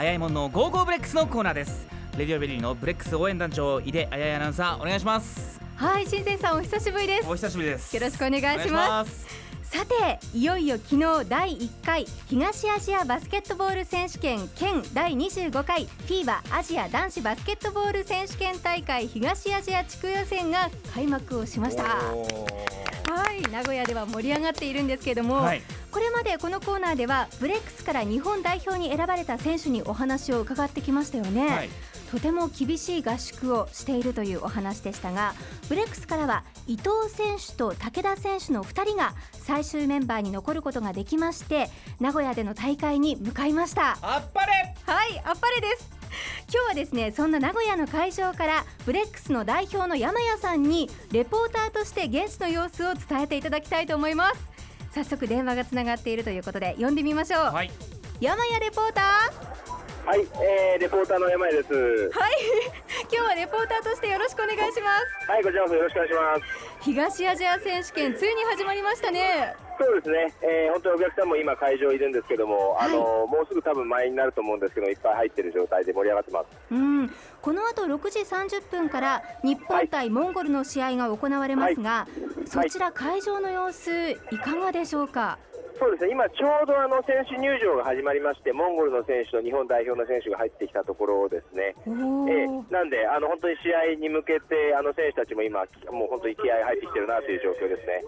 あやもんの Go Go BREX のコーナーです。レディオベリーのブレックス応援団長井出あやいアナウンサーお願いします。はい新鮮さんお久しぶりです。お久しぶりです。よろしくお願いします。さていよいよ昨日第1回東アジアバスケットボール選手権県第25回 FIBA アジア男子バスケットボール選手権大会東アジア地区予選が開幕をしました。はい名古屋では盛り上がっているんですけれども、はい、これまでこのコーナーではブレックスから日本代表に選ばれた選手にお話を伺ってきましたよね、はい。とても厳しい合宿をしているというお話でしたがブレックスからは伊藤選手と武田選手の2人が最終メンバーに残ることができまして名古屋での大会に向かいました。あっぱれ！はいあっぱれです。今日はですねそんな名古屋の会場からブレックスの代表の山谷さんにレポーターとして現地の様子を伝えていただきたいと思います早速電話がつながっているということで呼んでみましょう、はい、山谷レポーターはい、えー、レポーターの山井です。はい、今日はレポーターとしてよろしくお願いします。はい、こちらこそよろしくお願いします。東アジア選手権ついに始まりましたね。そうですね、えー、本当にお客さんも今会場いるんですけども、はい、あのもうすぐ多分前になると思うんですけどいっぱい入ってる状態で盛り上がってます。うん、この後6時30分から日本対モンゴルの試合が行われますが、はい、そちら会場の様子いかがでしょうか？そうですね。今、ちょうどあの選手入場が始まりまして、モンゴルの選手と日本代表の選手が入ってきたところですね、えー、なんで、あの本当に試合に向けて、あの選手たちも今、もう本当に気合い入ってきてるなという状況ですね、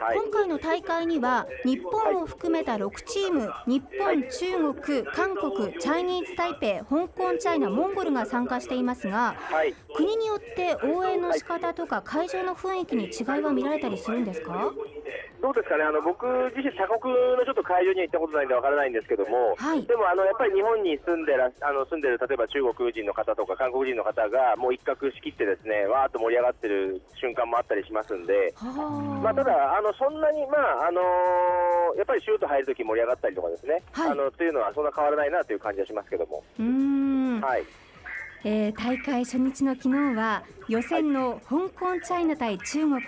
はい、今回の大会には、日本を含めた6チーム、日本、中国、韓国、チャイニーズ・タイペイ、香港、チャイナ、モンゴルが参加していますが、はい、国によって応援の仕方とか、会場の雰囲気に違いは見られたりするんですか？どうですかね、あの僕自身、他国のちょっと会場には行ったことないんでわからないんですけども、はい、でもあのやっぱり日本に住んでらあの住んでる例えば中国人の方とか韓国人の方がもう一角仕切ってですねわーっと盛り上がってる瞬間もあったりしますんで、まあ、ただあの、そんなに、まああのー、やっぱりシュート入るとき盛り上がったりとかですね、はい、あのというのはそんな変わらないなという感じはしますけども。うん。はい。えー、大会初日の昨日は予選の香港チャイナ対中国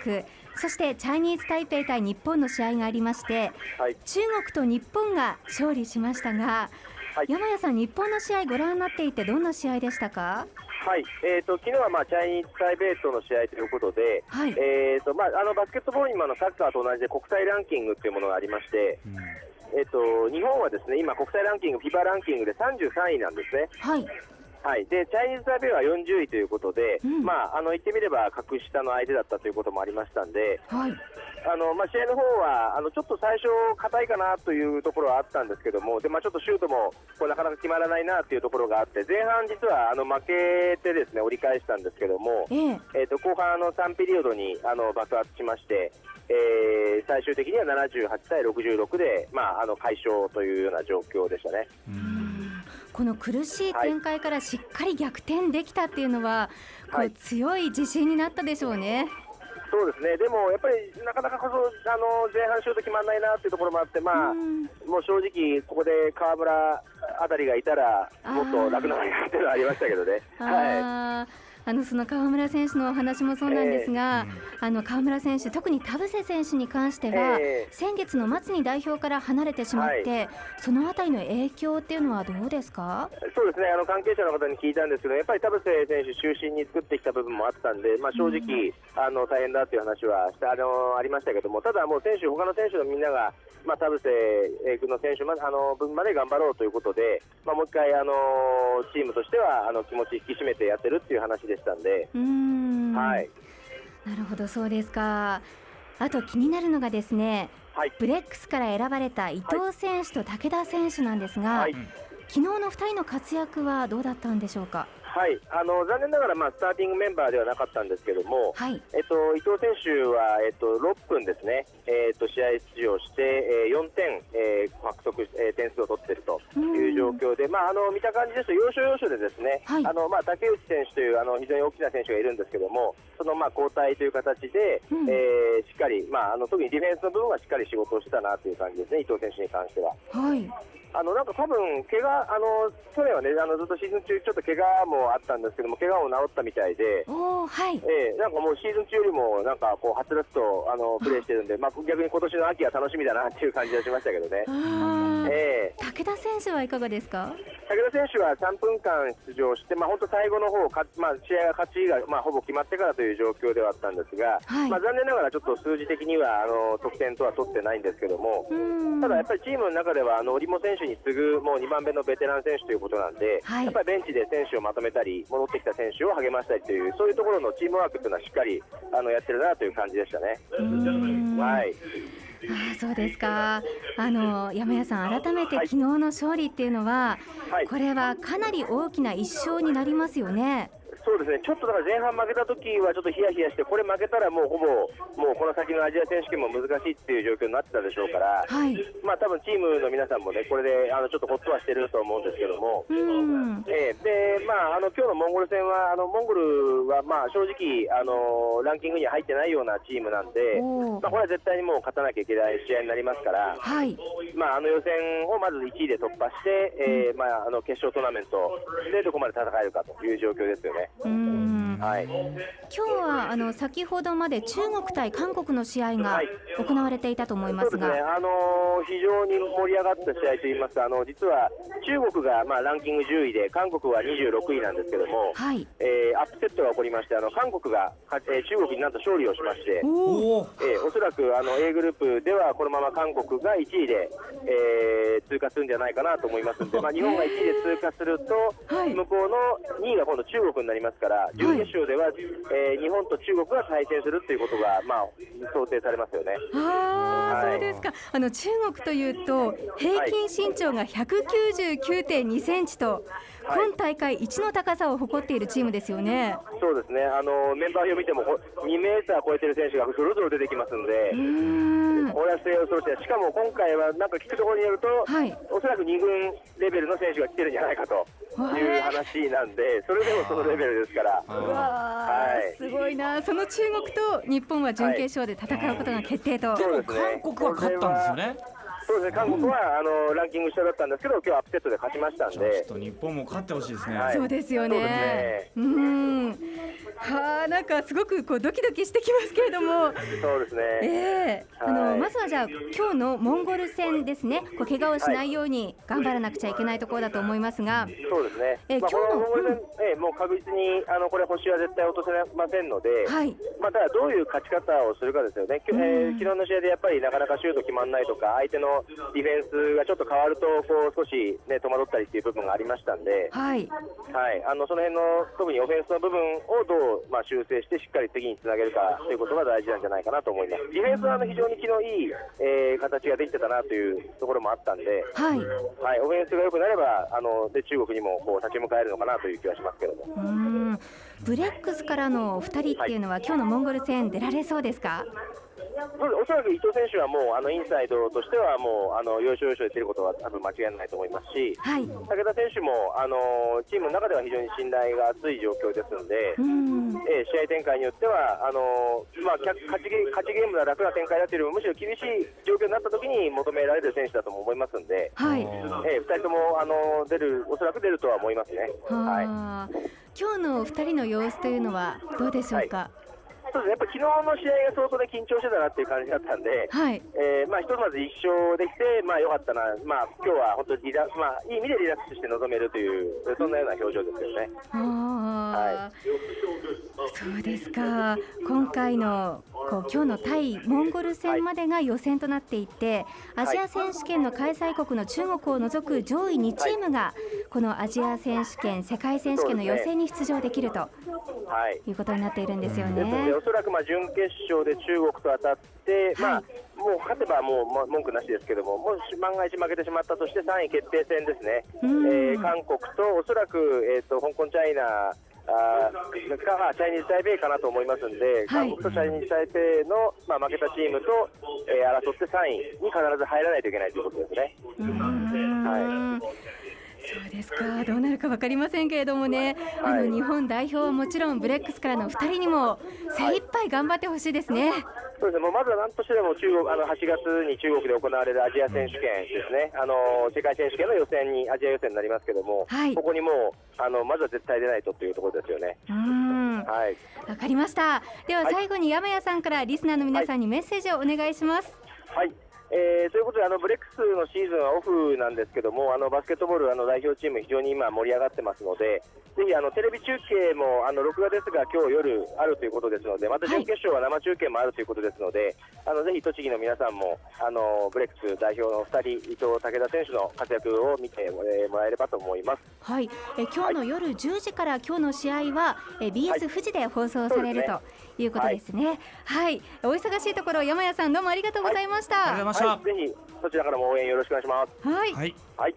そしてチャイニーズ・タイペイ対日本の試合がありまして、はい、中国と日本が勝利しましたが、はい、山谷さん、日本の試合ご覧になっていてどんな試合でしたか？はい、えーと、昨日はまあチャイニーズ・タイペイとの試合ということで、はい、えーとまあ、あのバスケットボールにものサッカーと同じで国際ランキングというものがありまして、うん、えーと、日本はですね今、国際ランキング、FIBA ランキングで33位なんですね。はいはい、でチャイニーズ・タイペイは40位ということで、うん、まあ、あの言ってみれば格下の相手だったということもありましたんで、はい、あのまあ、試合の方はあのちょっと最初、硬いかなというところはあったんですけども、でまあ、ちょっとシュートもこうなかなか決まらないなというところがあって、前半、実はあの負けてですね折り返したんですけども、えー、えーと後半の3ピリオドにあの爆発しまして、えー、最終的には78対66で、まあ、あの快勝というような状況でしたね。この苦しい展開からしっかり逆転できたっていうのは、はい、こう強い自信になったでしょうね。そうですね、でもやっぱりなかなかこそあの前半シュート決まらないなっていうところもあって、まあ、もう正直、ここで河村あたりがいたら、もっと楽なのになっていうのはありましたけどね。はいあのその河村選手のお話もそうなんですが、えー、あの河村選手、特に田臥選手に関しては、えー、先月の末に代表から離れてしまって、はい、そのあたりの影響っていうのはどうですか？そうですね。あの関係者の方に聞いたんですけど、やっぱり田臥選手中心に作ってきた部分もあったんで、まあ、正直、うん、あの大変だという話はあのありましたけども、ただ、もう選手、他の選手のみんなが、まあ、田臥君の選手まあの分まで頑張ろうということで、まあ、もう一回あのチームとしてはあの気持ち引き締めてやってるっていう話ででしたんで。はい。なるほど、そうですか。あと気になるのがですね、はい、ブレックスから選ばれた伊藤選手と武田選手なんですが、はい、昨日の2人の活躍はどうだったんでしょうか？はい、あの残念ながら、まあ、スターティングメンバーではなかったんですけども、はい、えっと、伊藤選手は、えっと、6分ですね、えっと、試合出場して、えー、4点、えー、獲得、えー、点数を取っているという状況で、まあ、あの見た感じですと、要所要所でですね、はい、あのまあ、竹内選手というあの非常に大きな選手がいるんですけども、そのまあ交代という形で、うん、えー、しっかり、まあ、あの特にディフェンスの部分はしっかり仕事をしてたなという感じですね、伊藤選手に関しては。はい。あのなんか多分怪我あの去年はねあのずっとシーズン中ちょっと怪我ももあったんですけども怪我も治ったみたいで、おはい。えー、なんかもうシーズン中よりもなんかこうはつらつとあのプレーしてるんで、まあ、逆に今年の秋が楽しみだなっていう感じがしましたけどね。えー、武田選手はいかがですか？武田選手は3分間出場して、まあ、本当最後の方か、まあ、試合が勝ちが、まあ、ほぼ決まってからという状況ではあったんですが、はい、まあ、残念ながらちょっと数字的にはあの得点とは取ってないんですけども、ただやっぱりチームの中ではあの織茂選手に次ぐもう2番目のベテラン選手ということなんで、はい、やっぱりベンチで選手をまとめたり、戻ってきた選手を励ましたりという、そういうところのチームワークというのはしっかりあのやってるなという感じでしたね。はい。あそうですか。あの山谷さん、改めて昨日の勝利っていうのは、はい、これはかなり大きな一勝になりますよね。そうですね、ちょっとだから前半負けた時はちょっとヒヤヒヤして、これ負けたらもうほぼ、もうこの先のアジア選手権も難しいっていう状況になってたでしょうから、はい、まあ多分チームの皆さんもね、これであのちょっとほっとはしてると思うんですけども、うん。えー、で、まあ、あの今日のモンゴル戦は、あのモンゴルはまあ正直あの、ランキングには入ってないようなチームなんで、まあ、これは絶対にもう勝たなきゃいけない試合になりますから、はい。まあ、あの予選をまず1位で突破して、えーまあ、あの決勝トーナメントでどこまで戦えるかという状況ですよね。うんはい、今日はあの先ほどまで中国対韓国の試合が行われていたと思いますが、はいね、あのー、非常に盛り上がった試合といいますか、あの実は中国が、まあ、ランキング10位で、韓国は26位なんですけども、はい。えー、アップセットが起こりまして、あの韓国が、えー、中国になんと勝利をしまして、お,、えー、おそらくあの A グループではこのまま韓国が1位で、えー、通過するんじゃないかなと思いますので、まあ、日本が1位で通過すると、はい、向こうの2位が今度中国になりますから、準決勝では、えー、日本と中国が対戦するということが、まあ、想定されますよね。あはい、そうですかあの中国というと平均身長が199.2センチと、はい、今大会一の高さを誇っているチームですよね。そうですねあのメンバー表見ても2メーター超えてる選手がぞろぞろ出てきますので、お安い予想してしかも今回はなんか聞くところによると、はい、おそらく2軍レベルの選手が来てるんじゃないかと。いう話なんで、それでもそのレベルですから、はい、すごいな、その中国と日本は準決勝で戦うことが決定と、はい、でも韓国は勝ったんですよね。そうですね、韓国は、あのランキング下だったんですけど、今日アップセットで勝ちましたんで、ちょっと日本も勝ってほしいですね、はい、そうですよね。ね。うんはあ、なんかすごくこうドキドキしてきますけれども、そうですね。ええー、あの、はい、まずはじゃあ今日のモンゴル戦ですね。こう怪我をしないように頑張らなくちゃいけないところだと思いますが、そうですね。えー、まあ、今日のモンゴル戦、うん、えー、もう確実にあのこれ星は絶対落とせませんので、はい。まあただどういう勝ち方をするかですよね。えー、昨日の試合でやっぱりなかなかシュート決まらないとか、相手のディフェンスがちょっと変わるとこう少しね戸惑ったりっていう部分がありましたんで、はい。はい。あのその辺の特にオフェンスの部分をどうまあ修正してしっかり次につなげるかということが大事なんじゃないかなと思います。ディフェンスはあの非常に気のいい、えー、形ができてたなというところもあったんで、はい、はい、オフェンスが良くなればあので中国にもこう立ち向かえるのかなという気はしますけども。うんブレックスからの2人っていうのは、はい、今日のモンゴル戦出られそうですか？おそらく伊藤選手はもうあのインサイドとしてはもうあの要所要所で出ることは多分間違いないと思いますし、はい、武田選手もあのチームの中では非常に信頼が厚い状況ですので、えー、試合展開によってはあの、まあ、勝ちゲ勝ちゲームが楽な展開だというよりもむしろ厳しい状況になった時に求められる選手だと思いますので、はい。えー、2人ともあの出るおそらく出るとは思いますね。はい、今日の2人の様子というのはどうでしょうか？はいそうですね、やっぱ昨日の試合が相当で緊張してたなっていう感じだったんで、はい。えーまあ、ひとまず1勝できて、まあ、よかったな、まあ今日は本当にリラ、まあ、いい意味でリラックスして臨めるという、そんなような表情ですよね。はい、そうですか、今回のこう今日の対モンゴル戦までが予選となっていて、アジア選手権の開催国の中国を除く上位2チームが、このアジア選手権、世界選手権の予選に出場できると、はい、いうことになっているん。ですよね。おそらくまあ準決勝で中国と当たって、まあ、もう勝てばもう文句なしですけども、もし万が一負けてしまったとして3位決定戦ですね、えー、韓国とおそらく、えーと、香港、チャイナあかチャイニーズ・タイペイかなと思いますので、はい、韓国とチャイニーズ・タイペイの、まあ、負けたチームと、えー、争って3位に必ず入らないといけないということですね。はいそうですか。どうなるか分かりませんけれどもね、はい、あの日本代表はもちろんブレックスからの2人にも精一杯頑張ってほしいですね。はいそうですね、もうまずは何としてでも中国あの8月に中国で行われるアジア選手権ですね、あの世界選手権の予選に、アジア予選になりますけども、はい、ここにもうあのまずは絶対出ないとというところですよね。はい、わかりました。では最後に山谷さんからリスナーの皆さんにメッセージをお願いします。はいえー、ということであのブレックスのシーズンはオフなんですけどもあのバスケットボールあの代表チーム非常に今盛り上がってますのでぜひあのテレビ中継もあの録画ですが今日夜あるということですのでまた準決勝は生中継もあるということですので、はい、あのぜひ栃木の皆さんもあのブレックス代表の2人伊藤武田選手の活躍を見てもらえればと思います。はい、え今日の夜10時から今日の試合は、え BS 富士で放送される、ということですね。はい、お忙しいところ山谷さんどうもありがとうございました。ありがとう。ございました。ぜひそちらからも応援よろしくお願いします。はい。はい。はい。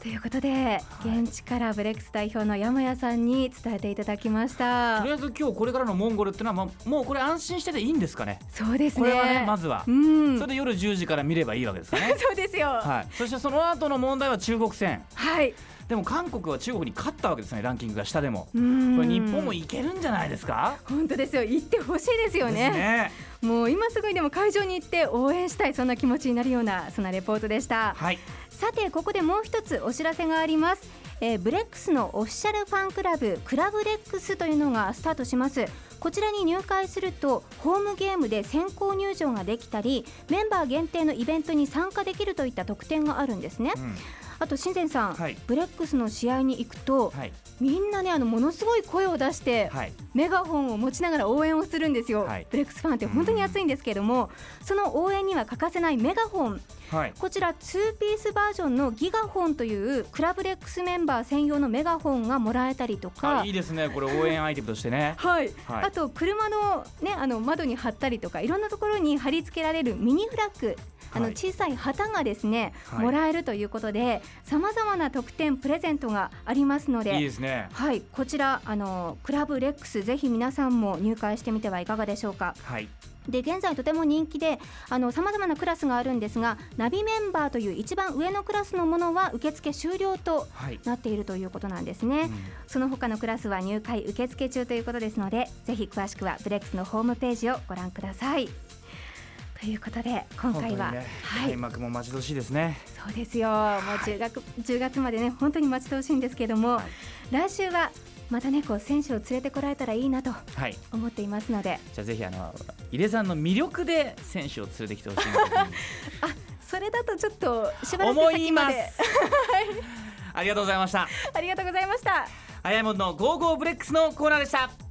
ということで、現地からブレックス代表の山谷さんに伝えていただきました。とりあえず今日これからのモンゴルっていうのはもうもうこれ安心してていいんですかね。そうですね。これはねまずは、うん、それで夜10時から見ればいいわけですかね。そうですよ、はい、そしてその後の問題は中国戦。はいでも韓国は中国に勝ったわけですねランキングが下でも。これ日本もいけるんじゃないですか？本当ですよ。行ってほしいですよね、ね、もう今すぐにでも会場に行って応援したいそんな気持ちになるようなそんなレポートでした、はい、さてここでもう一つお知らせがあります。えー、ブレックスのオフィシャルファンクラブクラブレックスというのがスタートします。こちらに入会するとホームゲームで先行入場ができたりメンバー限定のイベントに参加できるといった特典があるんですね、うんあと新前さん、はい、ブレックスの試合に行くと、はい、みんなねあのものすごい声を出して、はい、メガホンを持ちながら応援をするんですよ、ブレックスファンって本当に熱いんですけれども、その応援には欠かせないメガホン、こちら2ピースバージョンのギガホンというクラブレックスメンバー専用のメガホンがもらえたりとか。いいですね。これ応援アイテムとしてね。はい、あと車の,、ね、あの窓に貼ったりとかいろんなところに貼り付けられるミニフラッグあの小さい旗がですね、はい、もらえるということでさまざまな特典プレゼントがありますので。いいですね。はい。こちらあのクラブレックスぜひ皆さんも入会してみてはいかがでしょうか？はいで現在とても人気でさまざまなクラスがあるんですがナビメンバーという一番上のクラスのものは受付終了となっているということなんですね、はいうん、その他のクラスは入会受付中ということですのでぜひ詳しくはブレックスのホームページをご覧ください。ということで今回は、ね、はい、開幕も待ち遠しいですね。そうですよ。もう10月 ,10 月までね本当に待ち遠しいんですけれども、はい、来週はまたねこう選手を連れてこられたらいいなと思っていますので、はい、じゃあぜひあの井出さんの魅力で選手を連れてきてほしい あそれだとちょっとしばらく先まで。ありがとうございました。ありがとうございました。あやもんの Go Go BREX のコーナーでした